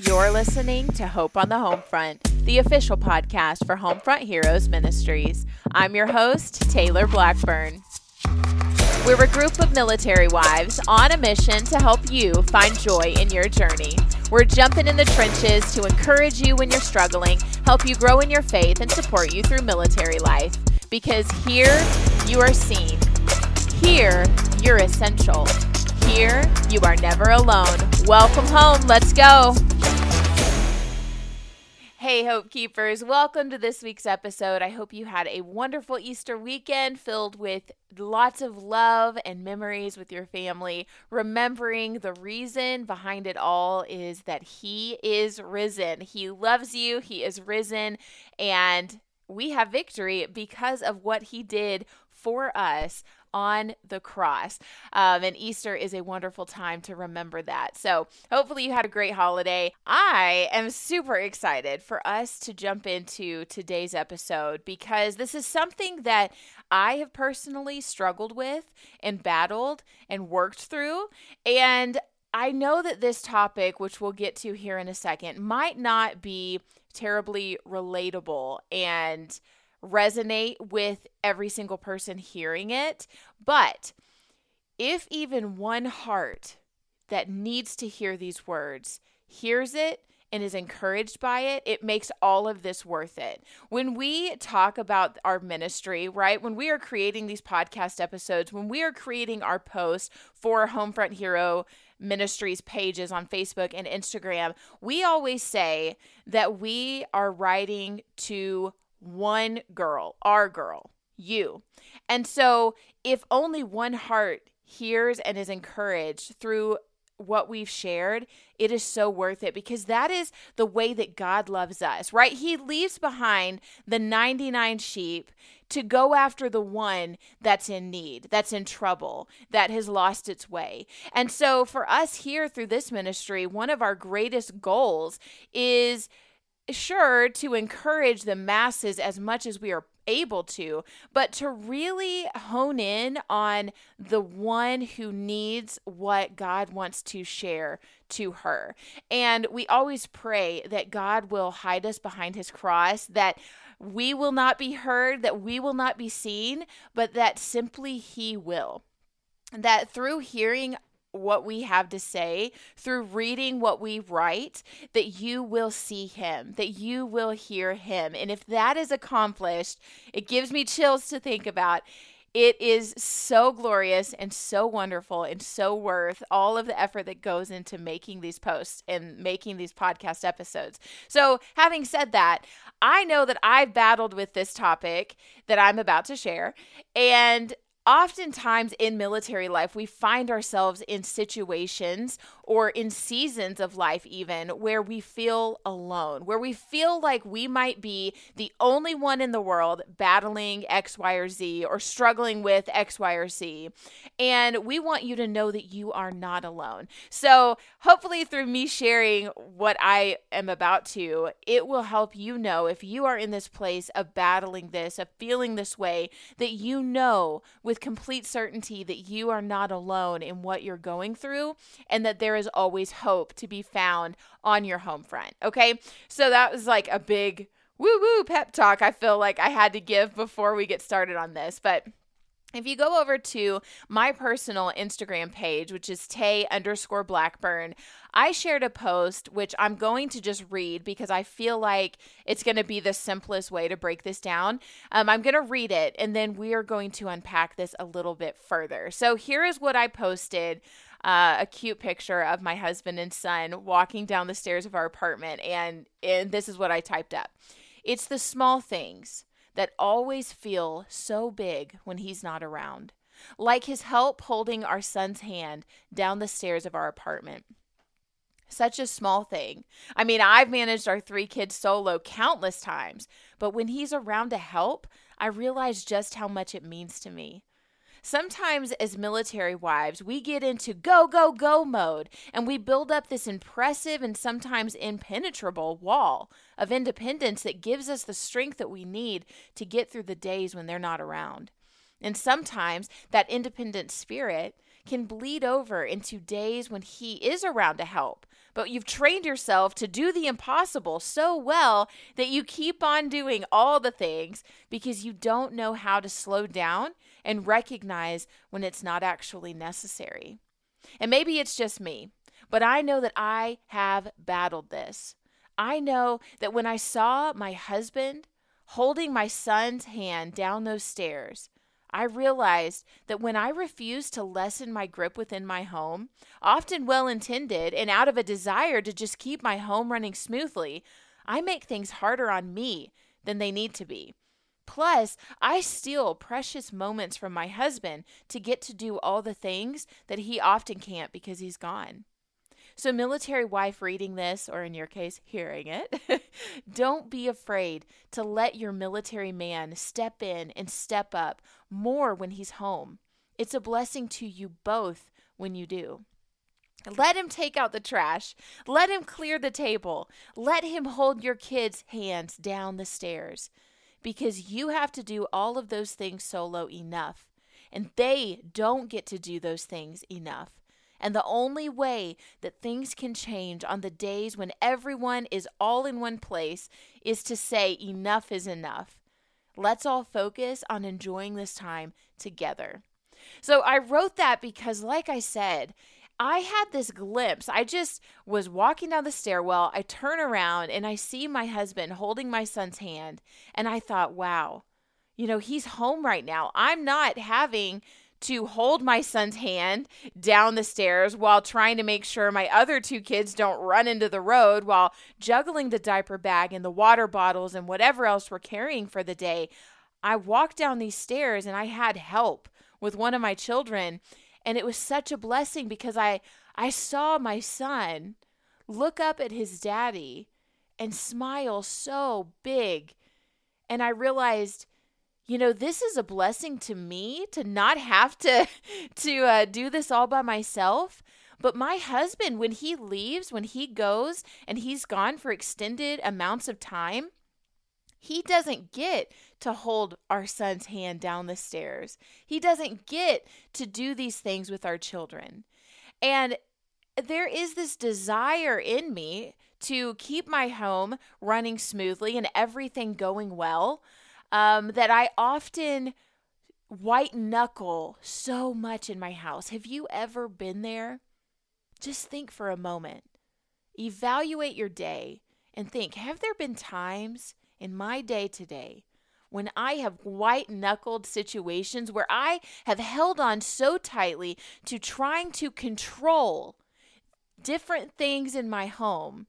You're listening to Hope on the Homefront, the official podcast for Homefront Heroes Ministries. I'm your host, Taylor Blackburn. We're a group of military wives on a mission to help you find joy in your journey. We're jumping in the trenches to encourage you when you're struggling, help you grow in your faith, and support you through military life. Because here you are seen, here you're essential, here you are never alone. Welcome home. Let's go. Hey, Hope Keepers, welcome to this week's episode. I hope you had a wonderful Easter weekend filled with lots of love and memories with your family. Remembering the reason behind it all is that He is risen. He loves you, He is risen, and we have victory because of what He did for us on the cross. Um, and Easter is a wonderful time to remember that. So hopefully you had a great holiday. I am super excited for us to jump into today's episode because this is something that I have personally struggled with and battled and worked through. And I know that this topic, which we'll get to here in a second, might not be terribly relatable and resonate with every single person hearing it. But if even one heart that needs to hear these words hears it and is encouraged by it, it makes all of this worth it. When we talk about our ministry, right? When we are creating these podcast episodes, when we are creating our posts for Homefront Hero Ministries pages on Facebook and Instagram, we always say that we are writing to one girl, our girl, you. And so, if only one heart hears and is encouraged through what we've shared, it is so worth it because that is the way that God loves us, right? He leaves behind the 99 sheep to go after the one that's in need, that's in trouble, that has lost its way. And so, for us here through this ministry, one of our greatest goals is sure to encourage the masses as much as we are able to, but to really hone in on the one who needs what God wants to share to her. And we always pray that God will hide us behind his cross, that we will not be heard, that we will not be seen, but that simply he will that through hearing what we have to say, through reading what we write, that you will see him, that you will hear him. And if that is accomplished, it gives me chills to think about. It is so glorious and so wonderful and so worth all of the effort that goes into making these posts and making these podcast episodes. So, having said that, I know that I've battled with this topic that I'm about to share. And oftentimes in military life, we find ourselves in situations or in seasons of life, even where we feel alone, where we feel like we might be the only one in the world battling X, Y, or Z or struggling with X, Y, or Z. And we want you to know that you are not alone. So, hopefully, through me sharing what I am about to, it will help you know if you are in this place of battling this, of feeling this way, that you know with with complete certainty that you are not alone in what you're going through and that there is always hope to be found on your home front. Okay. So that was like a big woo woo pep talk I feel like I had to give before we get started on this. But if you go over to my personal Instagram page, which is Tay underscore Blackburn, I shared a post which I'm going to just read because I feel like it's going to be the simplest way to break this down. Um, I'm going to read it and then we are going to unpack this a little bit further. So here is what I posted. Uh, a cute picture of my husband and son walking down the stairs of our apartment, and, and this is what I typed up. It's the small things that always feel so big when he's not around, like his help holding our son's hand down the stairs of our apartment. Such a small thing. I mean, I've managed our three kids solo countless times, but when he's around to help, I realize just how much it means to me. Sometimes, as military wives, we get into go, go, go mode and we build up this impressive and sometimes impenetrable wall of independence that gives us the strength that we need to get through the days when they're not around. And sometimes that independent spirit can bleed over into days when he is around to help, but you've trained yourself to do the impossible so well that you keep on doing all the things because you don't know how to slow down and recognize when it's not actually necessary. And maybe it's just me, but I know that I have battled this. I know that when I saw my husband holding my son's hand down those stairs, I realized that when I refuse to lessen my grip within my home, often well intended and out of a desire to just keep my home running smoothly, I make things harder on me than they need to be. Plus, I steal precious moments from my husband to get to do all the things that he often can't because he's gone. So, military wife reading this, or in your case, hearing it, don't be afraid to let your military man step in and step up more when he's home. It's a blessing to you both when you do. Let him take out the trash. Let him clear the table. Let him hold your kids' hands down the stairs because you have to do all of those things solo enough. And they don't get to do those things enough. And the only way that things can change on the days when everyone is all in one place is to say, enough is enough. Let's all focus on enjoying this time together. So I wrote that because, like I said, I had this glimpse. I just was walking down the stairwell. I turn around and I see my husband holding my son's hand. And I thought, wow, you know, he's home right now. I'm not having to hold my son's hand down the stairs while trying to make sure my other two kids don't run into the road while juggling the diaper bag and the water bottles and whatever else we're carrying for the day. I walked down these stairs and I had help with one of my children and it was such a blessing because I I saw my son look up at his daddy and smile so big and I realized you know this is a blessing to me to not have to to uh, do this all by myself. But my husband when he leaves when he goes and he's gone for extended amounts of time he doesn't get to hold our son's hand down the stairs. He doesn't get to do these things with our children. And there is this desire in me to keep my home running smoothly and everything going well um, that I often white knuckle so much in my house. Have you ever been there? Just think for a moment. Evaluate your day and think have there been times in my day today when I have white knuckled situations where I have held on so tightly to trying to control different things in my home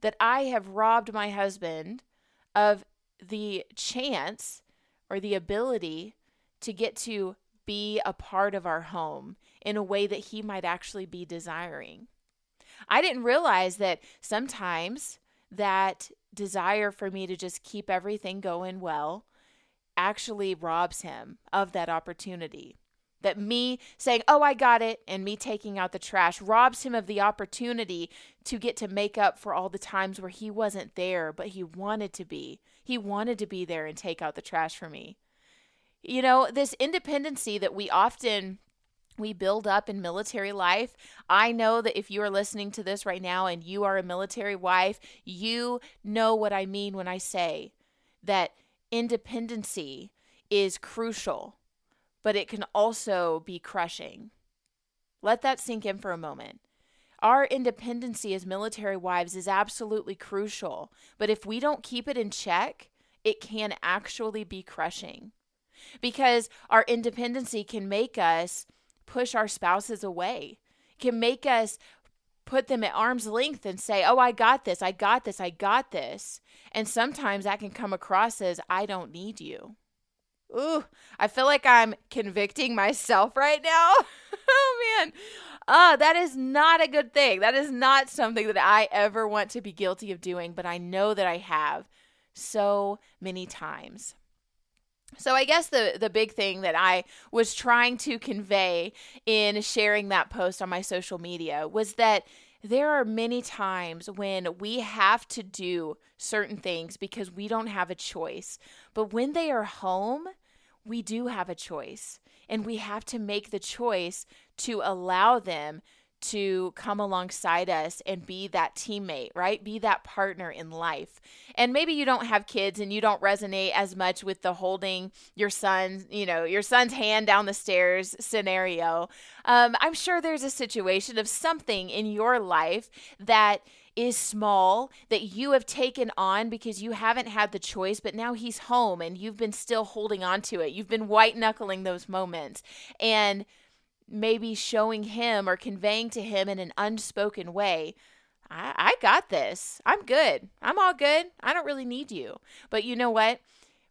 that I have robbed my husband of the chance or the ability to get to be a part of our home in a way that he might actually be desiring. I didn't realize that sometimes that desire for me to just keep everything going well actually robs him of that opportunity. That me saying, Oh, I got it, and me taking out the trash robs him of the opportunity to get to make up for all the times where he wasn't there, but he wanted to be. He wanted to be there and take out the trash for me. You know, this independency that we often we build up in military life. I know that if you are listening to this right now and you are a military wife, you know what I mean when I say that independency is crucial, but it can also be crushing. Let that sink in for a moment. Our independency as military wives is absolutely crucial, but if we don't keep it in check, it can actually be crushing. Because our independency can make us push our spouses away, can make us put them at arm's length and say, Oh, I got this, I got this, I got this. And sometimes that can come across as, I don't need you. Ooh, I feel like I'm convicting myself right now. oh, man. Uh, that is not a good thing. That is not something that I ever want to be guilty of doing, but I know that I have so many times. So I guess the the big thing that I was trying to convey in sharing that post on my social media was that there are many times when we have to do certain things because we don't have a choice. But when they are home, we do have a choice. And we have to make the choice to allow them to come alongside us and be that teammate, right? Be that partner in life. And maybe you don't have kids and you don't resonate as much with the holding your son, you know, your son's hand down the stairs scenario. Um, I'm sure there's a situation of something in your life that is small that you have taken on because you haven't had the choice, but now he's home and you've been still holding on to it. You've been white knuckling those moments. And maybe showing him or conveying to him in an unspoken way I, I got this. I'm good. I'm all good. I don't really need you. But you know what?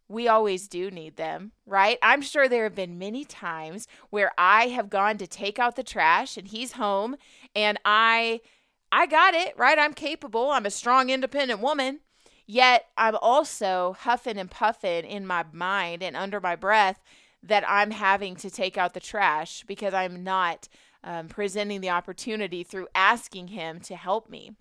we always do need them, right? I'm sure there have been many times where I have gone to take out the trash and he's home and I I got it, right? I'm capable. I'm a strong independent woman. Yet I'm also huffing and puffing in my mind and under my breath that I'm having to take out the trash because I'm not um, presenting the opportunity through asking him to help me.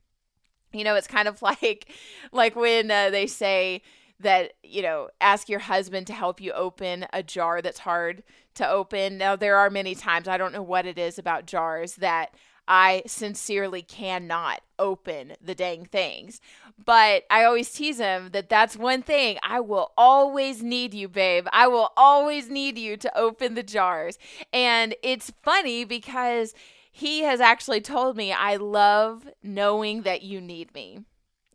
You know, it's kind of like like when uh, they say that you know ask your husband to help you open a jar that's hard to open. Now there are many times I don't know what it is about jars that I sincerely cannot open the dang things. But I always tease him that that's one thing. I will always need you, babe. I will always need you to open the jars. And it's funny because he has actually told me, I love knowing that you need me.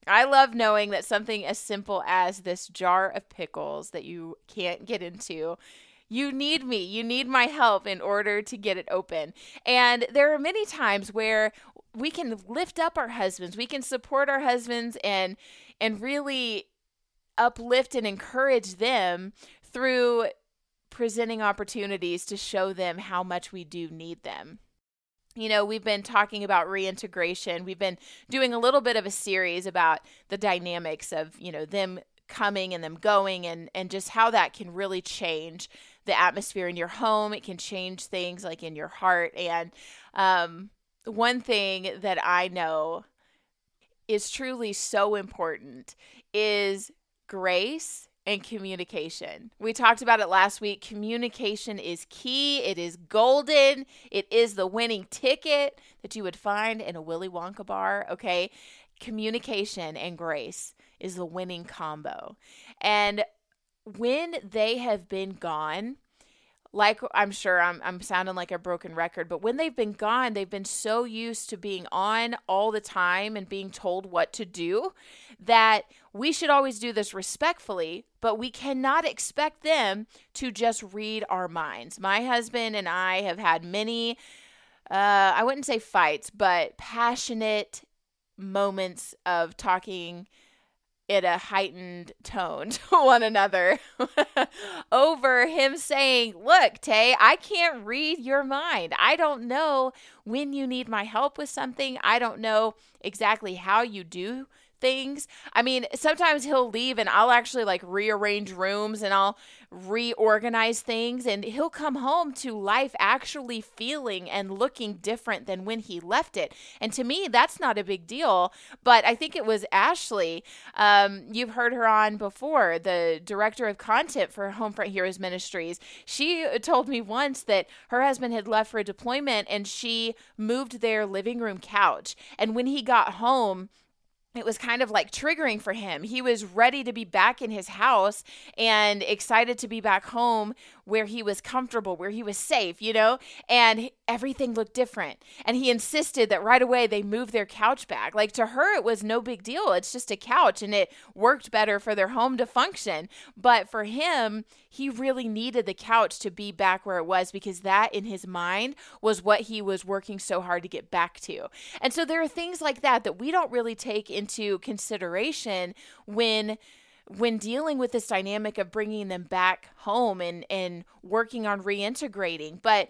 I love knowing that something as simple as this jar of pickles that you can't get into you need me. You need my help in order to get it open. And there are many times where we can lift up our husbands. We can support our husbands and and really uplift and encourage them through presenting opportunities to show them how much we do need them. You know, we've been talking about reintegration. We've been doing a little bit of a series about the dynamics of, you know, them coming and them going and and just how that can really change the atmosphere in your home. It can change things like in your heart. And um, one thing that I know is truly so important is grace and communication. We talked about it last week. Communication is key, it is golden, it is the winning ticket that you would find in a Willy Wonka bar. Okay. Communication and grace is the winning combo. And when they have been gone, like I'm sure I'm I'm sounding like a broken record, but when they've been gone, they've been so used to being on all the time and being told what to do that we should always do this respectfully, but we cannot expect them to just read our minds. My husband and I have had many uh I wouldn't say fights, but passionate moments of talking at a heightened tone to one another over him saying, Look, Tay, I can't read your mind. I don't know when you need my help with something. I don't know exactly how you do things. I mean, sometimes he'll leave and I'll actually like rearrange rooms and I'll reorganize things and he'll come home to life actually feeling and looking different than when he left it. And to me, that's not a big deal. But I think it was Ashley. Um, you've heard her on before, the director of content for Homefront Heroes Ministries. She told me once that her husband had left for a deployment and she moved their living room couch. And when he got home, it was kind of like triggering for him. He was ready to be back in his house and excited to be back home where he was comfortable, where he was safe, you know? And everything looked different. And he insisted that right away they move their couch back. Like to her, it was no big deal. It's just a couch and it worked better for their home to function. But for him, he really needed the couch to be back where it was because that in his mind was what he was working so hard to get back to. And so there are things like that that we don't really take into consideration when when dealing with this dynamic of bringing them back home and and working on reintegrating but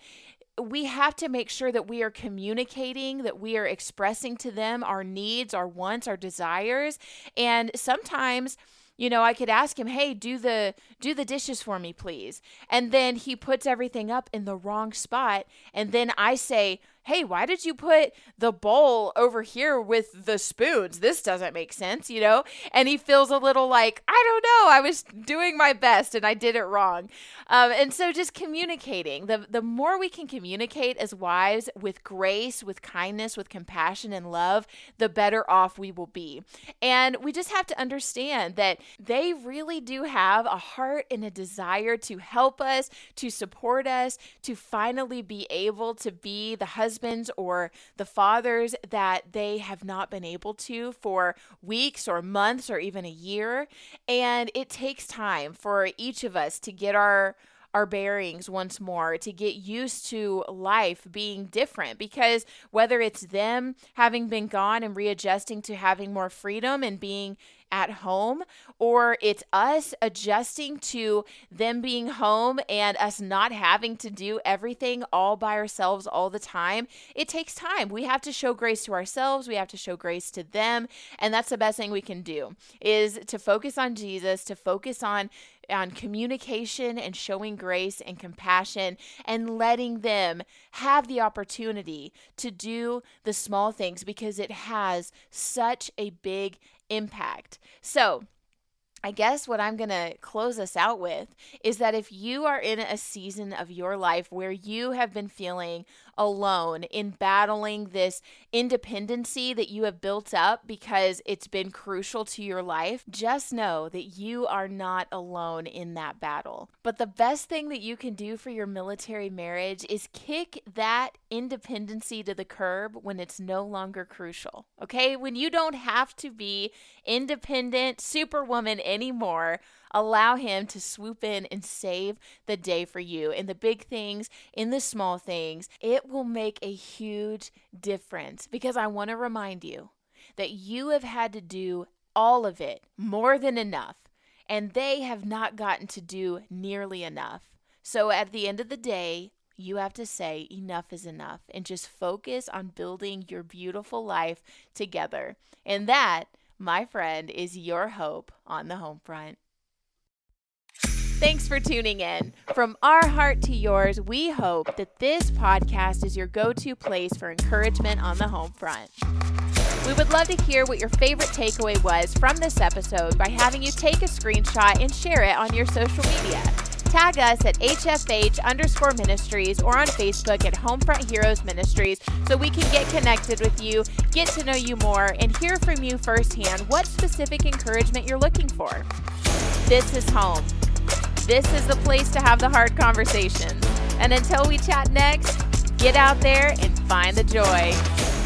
we have to make sure that we are communicating, that we are expressing to them our needs, our wants, our desires. And sometimes you know i could ask him hey do the do the dishes for me please and then he puts everything up in the wrong spot and then i say hey, why did you put the bowl over here with the spoons? This doesn't make sense, you know? And he feels a little like, I don't know, I was doing my best and I did it wrong. Um, and so just communicating, the, the more we can communicate as wives with grace, with kindness, with compassion and love, the better off we will be. And we just have to understand that they really do have a heart and a desire to help us, to support us, to finally be able to be the husband husbands or the fathers that they have not been able to for weeks or months or even a year. And it takes time for each of us to get our our bearings once more, to get used to life being different. Because whether it's them having been gone and readjusting to having more freedom and being at home, or it's us adjusting to them being home and us not having to do everything all by ourselves all the time. It takes time. We have to show grace to ourselves, we have to show grace to them, and that's the best thing we can do is to focus on Jesus, to focus on on communication and showing grace and compassion and letting them have the opportunity to do the small things because it has such a big impact. So, I guess what I'm going to close us out with is that if you are in a season of your life where you have been feeling alone in battling this independency that you have built up because it's been crucial to your life, just know that you are not alone in that battle. But the best thing that you can do for your military marriage is kick that independency to the curb when it's no longer crucial. Okay? When you don't have to be independent superwoman anymore Allow Him to swoop in and save the day for you in the big things, in the small things. It will make a huge difference because I want to remind you that you have had to do all of it, more than enough, and they have not gotten to do nearly enough. So at the end of the day, you have to say enough is enough and just focus on building your beautiful life together. And that, my friend, is your hope on the home front. Thanks for tuning in. From our heart to yours, we hope that this podcast is your go to place for encouragement on the home front. We would love to hear what your favorite takeaway was from this episode by having you take a screenshot and share it on your social media. Tag us at HFH underscore ministries or on Facebook at Homefront Heroes Ministries so we can get connected with you, get to know you more, and hear from you firsthand what specific encouragement you're looking for. This is home. This is the place to have the hard conversations. And until we chat next, get out there and find the joy.